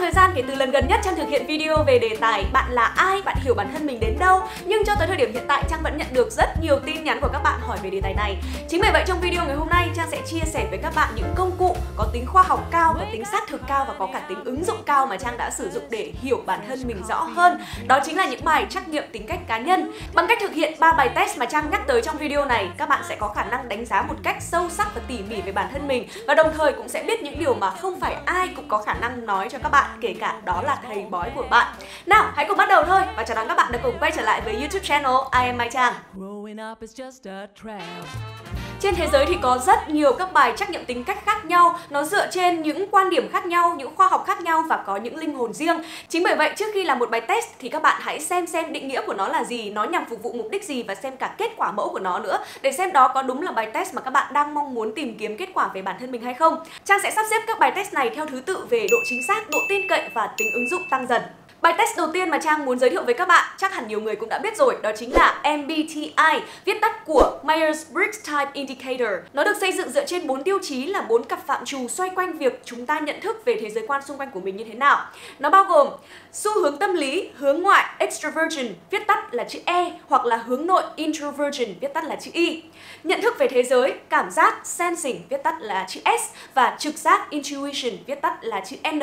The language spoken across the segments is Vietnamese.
thời gian kể từ lần gần nhất Trang thực hiện video về đề tài Bạn là ai? Bạn hiểu bản thân mình đến đâu? Nhưng cho tới thời điểm hiện tại Trang vẫn nhận được rất nhiều tin nhắn của các bạn hỏi về đề tài này Chính bởi vậy trong video ngày hôm nay Trang sẽ chia sẻ với các bạn những công cụ có tính khoa học cao, có tính xác thực cao và có cả tính ứng dụng cao mà Trang đã sử dụng để hiểu bản thân mình rõ hơn Đó chính là những bài trắc nghiệm tính cách cá nhân Bằng cách thực hiện 3 bài test mà Trang nhắc tới trong video này Các bạn sẽ có khả năng đánh giá một cách sâu sắc và tỉ mỉ về bản thân mình Và đồng thời cũng sẽ biết những điều mà không phải ai cũng có khả năng nói cho các bạn kể cả đó là thầy bói của bạn. Nào, hãy cùng bắt đầu thôi và chào đón các bạn đã cùng quay trở lại với YouTube channel I am Mai Trang. Trên thế giới thì có rất nhiều các bài trắc nghiệm tính cách khác nhau. Nó dựa trên những quan điểm khác nhau, những khoa học khác nhau và có những linh hồn riêng. Chính bởi vậy trước khi làm một bài test thì các bạn hãy xem xem định nghĩa của nó là gì Nó nhằm phục vụ mục đích gì và xem cả kết quả mẫu của nó nữa. Để xem đó có đúng là bài test mà các bạn đang mong muốn tìm kiếm kết quả về bản thân mình hay không. Trang sẽ sắp xếp các bài test này theo thứ tự về độ chính xác, độ tin cậy và tính ứng dụng tăng dần. Bài test đầu tiên mà Trang muốn giới thiệu với các bạn chắc hẳn nhiều người cũng đã biết rồi, đó chính là MBTI, viết tắt của Myers-Briggs Type Indicator. Nó được xây dựng dựa trên bốn tiêu chí là bốn cặp phạm trù xoay quanh việc chúng ta nhận thức về thế giới quan xung quanh của mình như thế nào. Nó bao gồm xu hướng tâm lý, hướng ngoại, extroversion, viết tắt là chữ E hoặc là hướng nội, introversion, viết tắt là chữ Y. Nhận thức về thế giới, cảm giác, sensing, viết tắt là chữ S và trực giác, intuition, viết tắt là chữ N.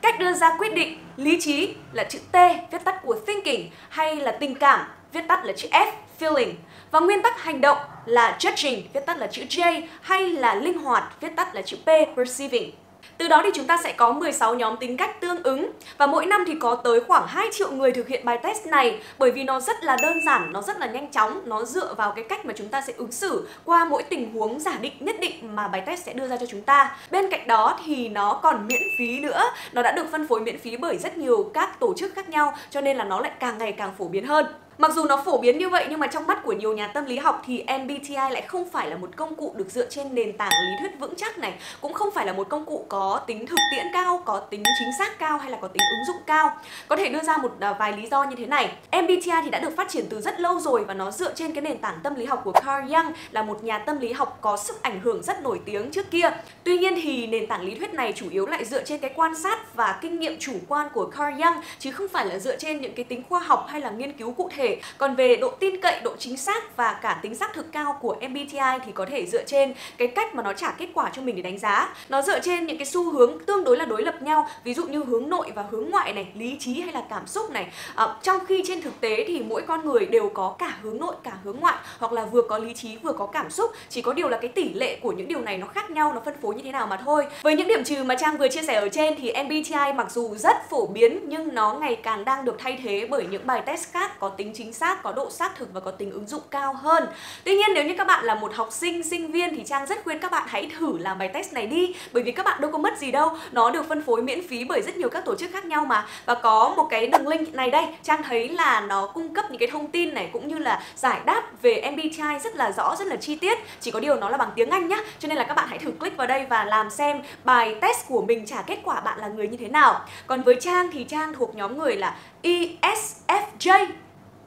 Cách đưa ra quyết định, lý trí là chữ T, viết tắt của thinking hay là tình cảm, viết tắt là chữ F, feeling. Và nguyên tắc hành động là judging, viết tắt là chữ J hay là linh hoạt, viết tắt là chữ P, perceiving. Từ đó thì chúng ta sẽ có 16 nhóm tính cách tương ứng và mỗi năm thì có tới khoảng 2 triệu người thực hiện bài test này bởi vì nó rất là đơn giản, nó rất là nhanh chóng, nó dựa vào cái cách mà chúng ta sẽ ứng xử qua mỗi tình huống giả định nhất định mà bài test sẽ đưa ra cho chúng ta. Bên cạnh đó thì nó còn miễn phí nữa, nó đã được phân phối miễn phí bởi rất nhiều các tổ chức khác nhau cho nên là nó lại càng ngày càng phổ biến hơn. Mặc dù nó phổ biến như vậy nhưng mà trong mắt của nhiều nhà tâm lý học thì MBTI lại không phải là một công cụ được dựa trên nền tảng lý thuyết vững chắc này, cũng không phải là một công cụ có tính thực tiễn cao, có tính chính xác cao hay là có tính ứng dụng cao. Có thể đưa ra một à, vài lý do như thế này. MBTI thì đã được phát triển từ rất lâu rồi và nó dựa trên cái nền tảng tâm lý học của Carl Jung là một nhà tâm lý học có sức ảnh hưởng rất nổi tiếng trước kia. Tuy nhiên thì nền tảng lý thuyết này chủ yếu lại dựa trên cái quan sát và kinh nghiệm chủ quan của Carl Jung chứ không phải là dựa trên những cái tính khoa học hay là nghiên cứu cụ thể thể. Còn về độ tin cậy, độ chính xác và cả tính xác thực cao của MBTI thì có thể dựa trên cái cách mà nó trả kết quả cho mình để đánh giá. Nó dựa trên những cái xu hướng tương đối là đối lập nhau, ví dụ như hướng nội và hướng ngoại này, lý trí hay là cảm xúc này. À, trong khi trên thực tế thì mỗi con người đều có cả hướng nội cả hướng ngoại hoặc là vừa có lý trí vừa có cảm xúc, chỉ có điều là cái tỷ lệ của những điều này nó khác nhau, nó phân phối như thế nào mà thôi. Với những điểm trừ mà Trang vừa chia sẻ ở trên thì MBTI mặc dù rất phổ biến nhưng nó ngày càng đang được thay thế bởi những bài test khác có tính chính xác, có độ xác thực và có tính ứng dụng cao hơn. Tuy nhiên nếu như các bạn là một học sinh, sinh viên thì Trang rất khuyên các bạn hãy thử làm bài test này đi bởi vì các bạn đâu có mất gì đâu. Nó được phân phối miễn phí bởi rất nhiều các tổ chức khác nhau mà và có một cái đường link này đây. Trang thấy là nó cung cấp những cái thông tin này cũng như là giải đáp về MBTI rất là rõ, rất là chi tiết. Chỉ có điều nó là bằng tiếng Anh nhá. Cho nên là các bạn hãy thử click vào đây và làm xem bài test của mình trả kết quả bạn là người như thế nào. Còn với Trang thì Trang thuộc nhóm người là ESFJ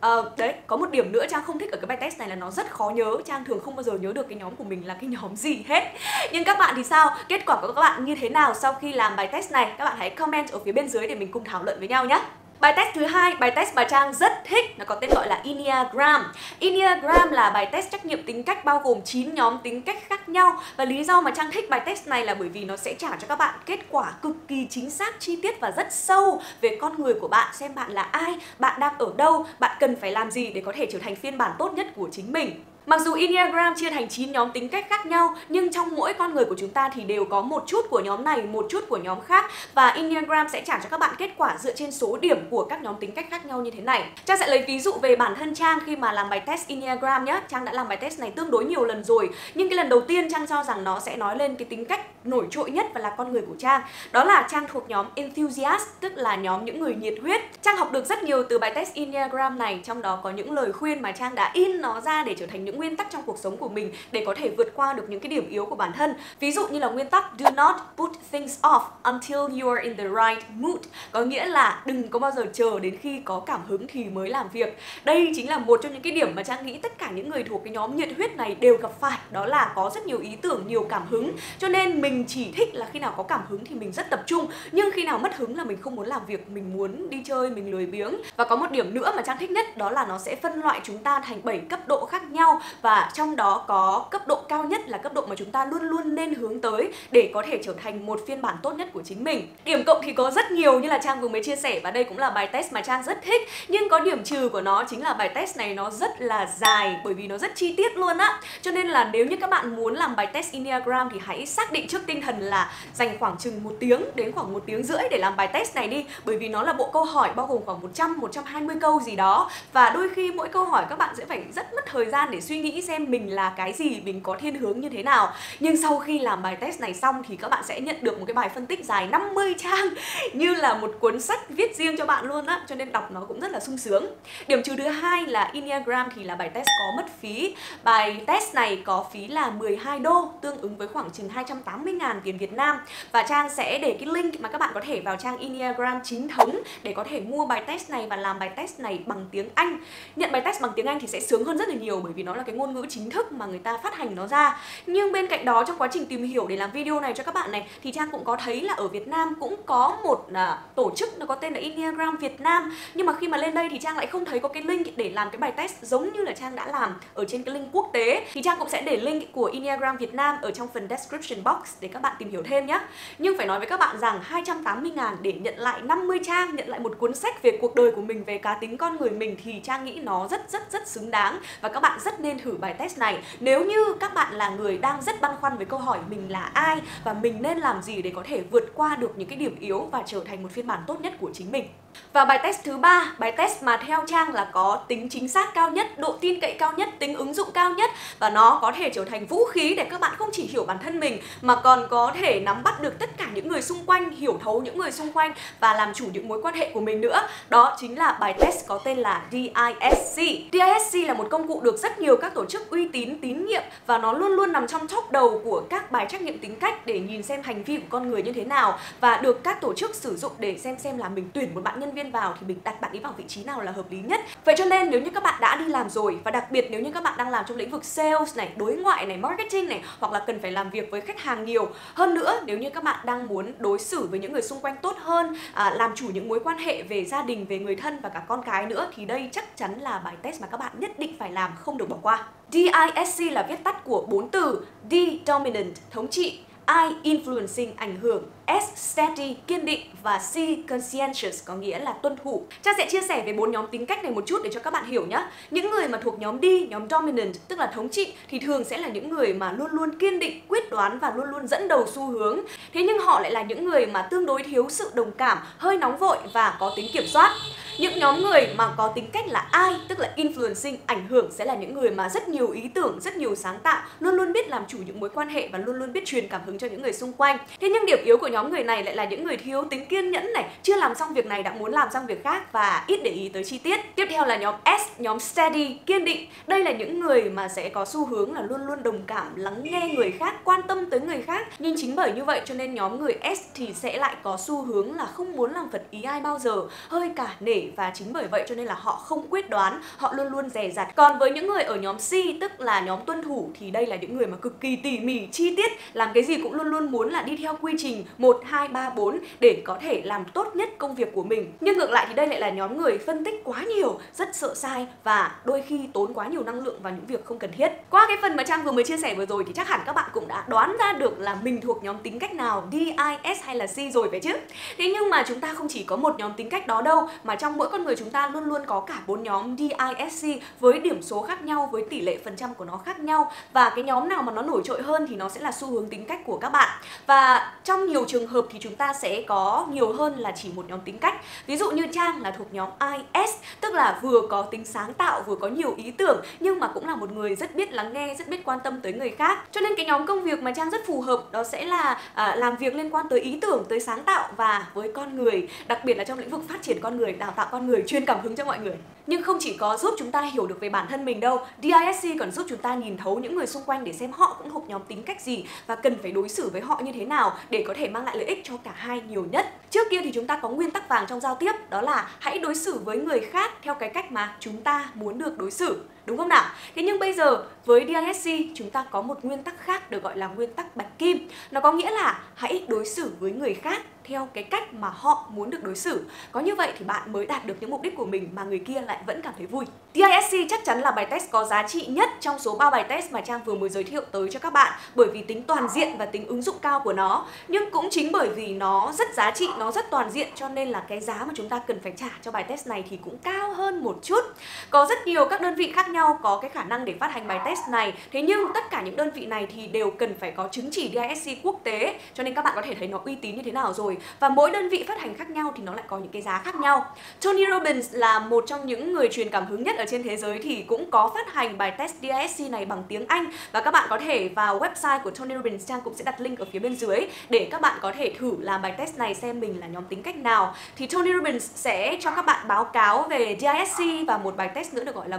Ờ, đấy, có một điểm nữa Trang không thích ở cái bài test này là nó rất khó nhớ Trang thường không bao giờ nhớ được cái nhóm của mình là cái nhóm gì hết Nhưng các bạn thì sao? Kết quả của các bạn như thế nào sau khi làm bài test này? Các bạn hãy comment ở phía bên dưới để mình cùng thảo luận với nhau nhé Bài test thứ hai, bài test mà Trang rất thích, nó có tên gọi là Enneagram. Enneagram là bài test trắc nghiệm tính cách bao gồm 9 nhóm tính cách khác nhau và lý do mà Trang thích bài test này là bởi vì nó sẽ trả cho các bạn kết quả cực kỳ chính xác, chi tiết và rất sâu về con người của bạn, xem bạn là ai, bạn đang ở đâu, bạn cần phải làm gì để có thể trở thành phiên bản tốt nhất của chính mình. Mặc dù Enneagram chia thành 9 nhóm tính cách khác nhau, nhưng trong mỗi con người của chúng ta thì đều có một chút của nhóm này, một chút của nhóm khác và Enneagram sẽ trả cho các bạn kết quả dựa trên số điểm của các nhóm tính cách khác nhau như thế này. Trang sẽ lấy ví dụ về bản thân Trang khi mà làm bài test Enneagram nhé. Trang đã làm bài test này tương đối nhiều lần rồi, nhưng cái lần đầu tiên Trang cho rằng nó sẽ nói lên cái tính cách nổi trội nhất và là con người của Trang. Đó là Trang thuộc nhóm enthusiast, tức là nhóm những người nhiệt huyết. Trang học được rất nhiều từ bài test Enneagram này, trong đó có những lời khuyên mà Trang đã in nó ra để trở thành những những nguyên tắc trong cuộc sống của mình để có thể vượt qua được những cái điểm yếu của bản thân. Ví dụ như là nguyên tắc do not put things off until you are in the right mood, có nghĩa là đừng có bao giờ chờ đến khi có cảm hứng thì mới làm việc. Đây chính là một trong những cái điểm mà Trang nghĩ tất cả những người thuộc cái nhóm nhiệt huyết này đều gặp phải, đó là có rất nhiều ý tưởng, nhiều cảm hứng. Cho nên mình chỉ thích là khi nào có cảm hứng thì mình rất tập trung, nhưng khi nào mất hứng là mình không muốn làm việc, mình muốn đi chơi, mình lười biếng. Và có một điểm nữa mà Trang thích nhất đó là nó sẽ phân loại chúng ta thành 7 cấp độ khác nhau và trong đó có cấp độ cao nhất là cấp độ mà chúng ta luôn luôn nên hướng tới để có thể trở thành một phiên bản tốt nhất của chính mình. Điểm cộng thì có rất nhiều như là Trang vừa mới chia sẻ và đây cũng là bài test mà Trang rất thích nhưng có điểm trừ của nó chính là bài test này nó rất là dài bởi vì nó rất chi tiết luôn á. Cho nên là nếu như các bạn muốn làm bài test Enneagram thì hãy xác định trước tinh thần là dành khoảng chừng một tiếng đến khoảng một tiếng rưỡi để làm bài test này đi bởi vì nó là bộ câu hỏi bao gồm khoảng 100 120 câu gì đó và đôi khi mỗi câu hỏi các bạn sẽ phải rất mất thời gian để suy nghĩ xem mình là cái gì, mình có thiên hướng như thế nào. Nhưng sau khi làm bài test này xong thì các bạn sẽ nhận được một cái bài phân tích dài 50 trang như là một cuốn sách viết riêng cho bạn luôn á, cho nên đọc nó cũng rất là sung sướng. Điểm trừ thứ hai là Enneagram thì là bài test có mất phí. Bài test này có phí là 12 đô, tương ứng với khoảng chừng 280 ngàn tiền Việt Nam và Trang sẽ để cái link mà các bạn có thể vào trang Enneagram chính thống để có thể mua bài test này và làm bài test này bằng tiếng Anh. Nhận bài test bằng tiếng Anh thì sẽ sướng hơn rất là nhiều bởi vì nó là cái ngôn ngữ chính thức mà người ta phát hành nó ra. Nhưng bên cạnh đó trong quá trình tìm hiểu để làm video này cho các bạn này thì Trang cũng có thấy là ở Việt Nam cũng có một à, tổ chức nó có tên là Enneagram Việt Nam nhưng mà khi mà lên đây thì Trang lại không thấy có cái link để làm cái bài test giống như là Trang đã làm ở trên cái link quốc tế thì Trang cũng sẽ để link của Enneagram Việt Nam ở trong phần description box để các bạn tìm hiểu thêm nhé. Nhưng phải nói với các bạn rằng 280 ngàn để nhận lại 50 trang, nhận lại một cuốn sách về cuộc đời của mình, về cá tính con người mình thì Trang nghĩ nó rất rất rất xứng đáng và các bạn rất nên thử bài test này. Nếu như các bạn là người đang rất băn khoăn với câu hỏi mình là ai và mình nên làm gì để có thể vượt qua được những cái điểm yếu và trở thành một phiên bản tốt nhất của chính mình. Và bài test thứ ba, bài test mà theo Trang là có tính chính xác cao nhất, độ tin cậy cao nhất, tính ứng dụng cao nhất và nó có thể trở thành vũ khí để các bạn không chỉ hiểu bản thân mình mà còn có thể nắm bắt được tất cả những người xung quanh, hiểu thấu những người xung quanh và làm chủ những mối quan hệ của mình nữa. Đó chính là bài test có tên là DISC. DISC là một công cụ được rất nhiều các tổ chức uy tín tín nhiệm và nó luôn luôn nằm trong top đầu của các bài trắc nghiệm tính cách để nhìn xem hành vi của con người như thế nào và được các tổ chức sử dụng để xem xem là mình tuyển một bạn nhân viên vào thì mình đặt bạn ấy vào vị trí nào là hợp lý nhất. Vậy cho nên nếu như các bạn đã đi làm rồi và đặc biệt nếu như các bạn đang làm trong lĩnh vực sales này, đối ngoại này, marketing này hoặc là cần phải làm việc với khách hàng nhiều. Hơn nữa nếu như các bạn đang muốn đối xử với những người xung quanh tốt hơn, à, làm chủ những mối quan hệ về gia đình, về người thân và cả con cái nữa thì đây chắc chắn là bài test mà các bạn nhất định phải làm không được bỏ qua. DISC là viết tắt của bốn từ D dominant thống trị, I influencing ảnh hưởng, S steady kiên định và C conscientious có nghĩa là tuân thủ. Cha sẽ chia sẻ về bốn nhóm tính cách này một chút để cho các bạn hiểu nhé. Những người mà thuộc nhóm D, nhóm dominant tức là thống trị thì thường sẽ là những người mà luôn luôn kiên định, quyết đoán và luôn luôn dẫn đầu xu hướng. Thế nhưng họ lại là những người mà tương đối thiếu sự đồng cảm, hơi nóng vội và có tính kiểm soát. Những nhóm người mà có tính cách là ai, tức là influencing, ảnh hưởng sẽ là những người mà rất nhiều ý tưởng, rất nhiều sáng tạo, luôn luôn biết làm chủ những mối quan hệ và luôn luôn biết truyền cảm hứng cho những người xung quanh. Thế nhưng điểm yếu của nhóm nhóm người này lại là những người thiếu tính kiên nhẫn này, chưa làm xong việc này đã muốn làm xong việc khác và ít để ý tới chi tiết. Tiếp theo là nhóm S, nhóm steady, kiên định. Đây là những người mà sẽ có xu hướng là luôn luôn đồng cảm, lắng nghe người khác, quan tâm tới người khác. Nhưng chính bởi như vậy cho nên nhóm người S thì sẽ lại có xu hướng là không muốn làm phật ý ai bao giờ, hơi cả nể và chính bởi vậy cho nên là họ không quyết đoán, họ luôn luôn dè dặt. Còn với những người ở nhóm C tức là nhóm tuân thủ thì đây là những người mà cực kỳ tỉ mỉ, chi tiết, làm cái gì cũng luôn luôn muốn là đi theo quy trình 1 2 3 4 để có thể làm tốt nhất công việc của mình. Nhưng ngược lại thì đây lại là nhóm người phân tích quá nhiều, rất sợ sai và đôi khi tốn quá nhiều năng lượng vào những việc không cần thiết. Qua cái phần mà Trang vừa mới chia sẻ vừa rồi thì chắc hẳn các bạn cũng đã đoán ra được là mình thuộc nhóm tính cách nào, D, I, S hay là C rồi phải chứ? Thế nhưng mà chúng ta không chỉ có một nhóm tính cách đó đâu mà trong mỗi con người chúng ta luôn luôn có cả bốn nhóm DISC với điểm số khác nhau, với tỷ lệ phần trăm của nó khác nhau và cái nhóm nào mà nó nổi trội hơn thì nó sẽ là xu hướng tính cách của các bạn. Và trong nhiều trường trường hợp thì chúng ta sẽ có nhiều hơn là chỉ một nhóm tính cách. Ví dụ như Trang là thuộc nhóm IS, tức là vừa có tính sáng tạo, vừa có nhiều ý tưởng nhưng mà cũng là một người rất biết lắng nghe, rất biết quan tâm tới người khác. Cho nên cái nhóm công việc mà Trang rất phù hợp đó sẽ là à, làm việc liên quan tới ý tưởng, tới sáng tạo và với con người, đặc biệt là trong lĩnh vực phát triển con người, đào tạo con người, chuyên cảm hứng cho mọi người. Nhưng không chỉ có giúp chúng ta hiểu được về bản thân mình đâu, DISC còn giúp chúng ta nhìn thấu những người xung quanh để xem họ cũng thuộc nhóm tính cách gì và cần phải đối xử với họ như thế nào để có thể mang lại lợi ích cho cả hai nhiều nhất. Trước kia thì chúng ta có nguyên tắc vàng trong giao tiếp, đó là hãy đối xử với người khác theo cái cách mà chúng ta muốn được đối xử đúng không nào? Thế nhưng bây giờ với DISC chúng ta có một nguyên tắc khác được gọi là nguyên tắc bạch kim. Nó có nghĩa là hãy đối xử với người khác theo cái cách mà họ muốn được đối xử. Có như vậy thì bạn mới đạt được những mục đích của mình mà người kia lại vẫn cảm thấy vui. DISC chắc chắn là bài test có giá trị nhất trong số 3 bài test mà Trang vừa mới giới thiệu tới cho các bạn bởi vì tính toàn diện và tính ứng dụng cao của nó. Nhưng cũng chính bởi vì nó rất giá trị, nó rất toàn diện cho nên là cái giá mà chúng ta cần phải trả cho bài test này thì cũng cao hơn một chút. Có rất nhiều các đơn vị khác nhau có cái khả năng để phát hành bài test này. Thế nhưng tất cả những đơn vị này thì đều cần phải có chứng chỉ DISC quốc tế, cho nên các bạn có thể thấy nó uy tín như thế nào rồi và mỗi đơn vị phát hành khác nhau thì nó lại có những cái giá khác nhau. Tony Robbins là một trong những người truyền cảm hứng nhất ở trên thế giới thì cũng có phát hành bài test DISC này bằng tiếng Anh và các bạn có thể vào website của Tony Robbins Trang cũng sẽ đặt link ở phía bên dưới để các bạn có thể thử làm bài test này xem mình là nhóm tính cách nào. Thì Tony Robbins sẽ cho các bạn báo cáo về DISC và một bài test nữa được gọi là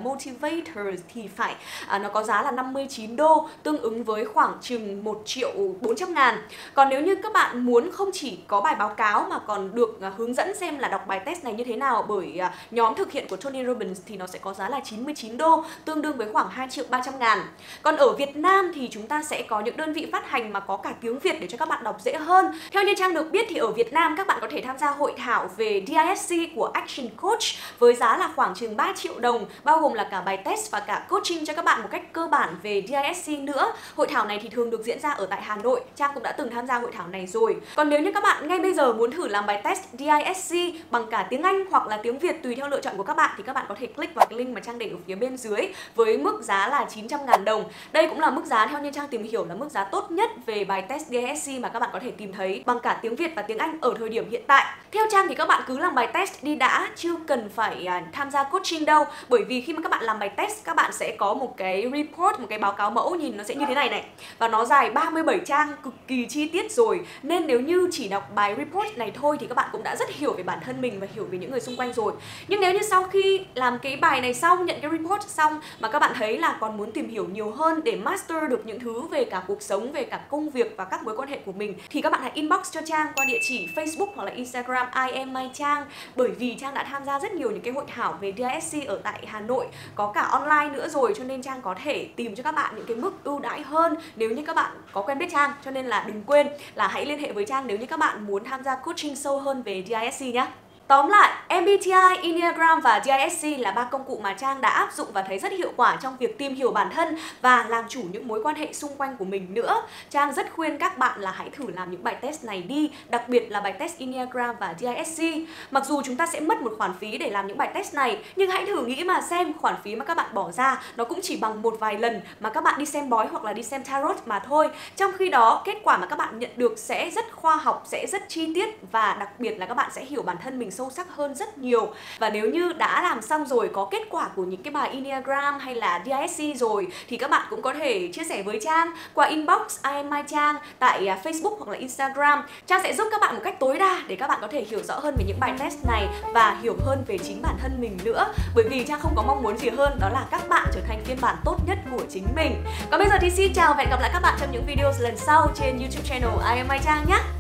Motivators thì phải à, nó có giá là 59 đô tương ứng với khoảng chừng 1 triệu 400 ngàn. Còn nếu như các bạn muốn không chỉ có bài báo cáo mà còn được à, hướng dẫn xem là đọc bài test này như thế nào bởi à, nhóm thực hiện của Tony Robbins thì nó sẽ có giá là 99 đô, tương đương với khoảng 2 triệu 300 ngàn. Còn ở Việt Nam thì chúng ta sẽ có những đơn vị phát hành mà có cả tiếng Việt để cho các bạn đọc dễ hơn. Theo như Trang được biết thì ở Việt Nam các bạn có thể tham gia hội thảo về DISC của Action Coach với giá là khoảng chừng 3 triệu đồng, bao gồm là cả bài test và cả coaching cho các bạn một cách cơ bản về DISC nữa. Hội thảo này thì thường được diễn ra ở tại Hà Nội. Trang cũng đã từng tham gia hội thảo này rồi. Còn nếu như các bạn ngay bây giờ muốn thử làm bài test DISC bằng cả tiếng Anh hoặc là tiếng Việt tùy theo lựa chọn của các bạn thì các bạn có thể click vào cái link mà Trang để ở phía bên dưới với mức giá là 900 ngàn đồng. Đây cũng là mức giá theo như Trang tìm hiểu là mức giá tốt nhất về bài test DISC mà các bạn có thể tìm thấy bằng cả tiếng Việt và tiếng Anh ở thời điểm hiện tại. Theo Trang thì các bạn cứ làm bài test đi đã, chưa cần phải à, tham gia coaching đâu bởi vì khi mà các bạn làm bài test các bạn sẽ có một cái report, một cái báo cáo mẫu nhìn nó sẽ như thế này này. Và nó dài 37 trang cực kỳ chi tiết rồi. Nên nếu như chỉ đọc bài report này thôi thì các bạn cũng đã rất hiểu về bản thân mình và hiểu về những người xung quanh rồi. Nhưng nếu như sau khi làm cái bài này xong nhận cái report xong mà các bạn thấy là còn muốn tìm hiểu nhiều hơn để master được những thứ về cả cuộc sống về cả công việc và các mối quan hệ của mình thì các bạn hãy inbox cho Trang qua địa chỉ Facebook hoặc là Instagram I am my Trang. Bởi vì Trang đã tham gia rất nhiều những cái hội thảo về DISC ở tại Hà Nội có cả online nữa rồi, cho nên Trang có thể tìm cho các bạn những cái mức ưu đãi hơn nếu như các bạn có quen biết Trang cho nên là đừng quên là hãy liên hệ với Trang nếu như các bạn muốn tham gia coaching sâu hơn về DISC nhé. Tóm lại, MBTI, Enneagram và DISC là ba công cụ mà Trang đã áp dụng và thấy rất hiệu quả trong việc tìm hiểu bản thân và làm chủ những mối quan hệ xung quanh của mình nữa. Trang rất khuyên các bạn là hãy thử làm những bài test này đi, đặc biệt là bài test Enneagram và DISC. Mặc dù chúng ta sẽ mất một khoản phí để làm những bài test này, nhưng hãy thử nghĩ mà xem khoản phí mà các bạn bỏ ra nó cũng chỉ bằng một vài lần mà các bạn đi xem bói hoặc là đi xem tarot mà thôi. Trong khi đó, kết quả mà các bạn nhận được sẽ rất khoa học, sẽ rất chi tiết và đặc biệt là các bạn sẽ hiểu bản thân mình sâu sắc hơn rất nhiều. Và nếu như đã làm xong rồi, có kết quả của những cái bài Enneagram hay là DISC rồi, thì các bạn cũng có thể chia sẻ với Trang qua inbox I am my Trang tại à, Facebook hoặc là Instagram. Trang sẽ giúp các bạn một cách tối đa để các bạn có thể hiểu rõ hơn về những bài test này và hiểu hơn về chính bản thân mình nữa. Bởi vì Trang không có mong muốn gì hơn, đó là các bạn trở thành phiên bản tốt nhất của chính mình. Còn bây giờ thì xin chào và hẹn gặp lại các bạn trong những video lần sau trên YouTube channel I am my Trang nhé!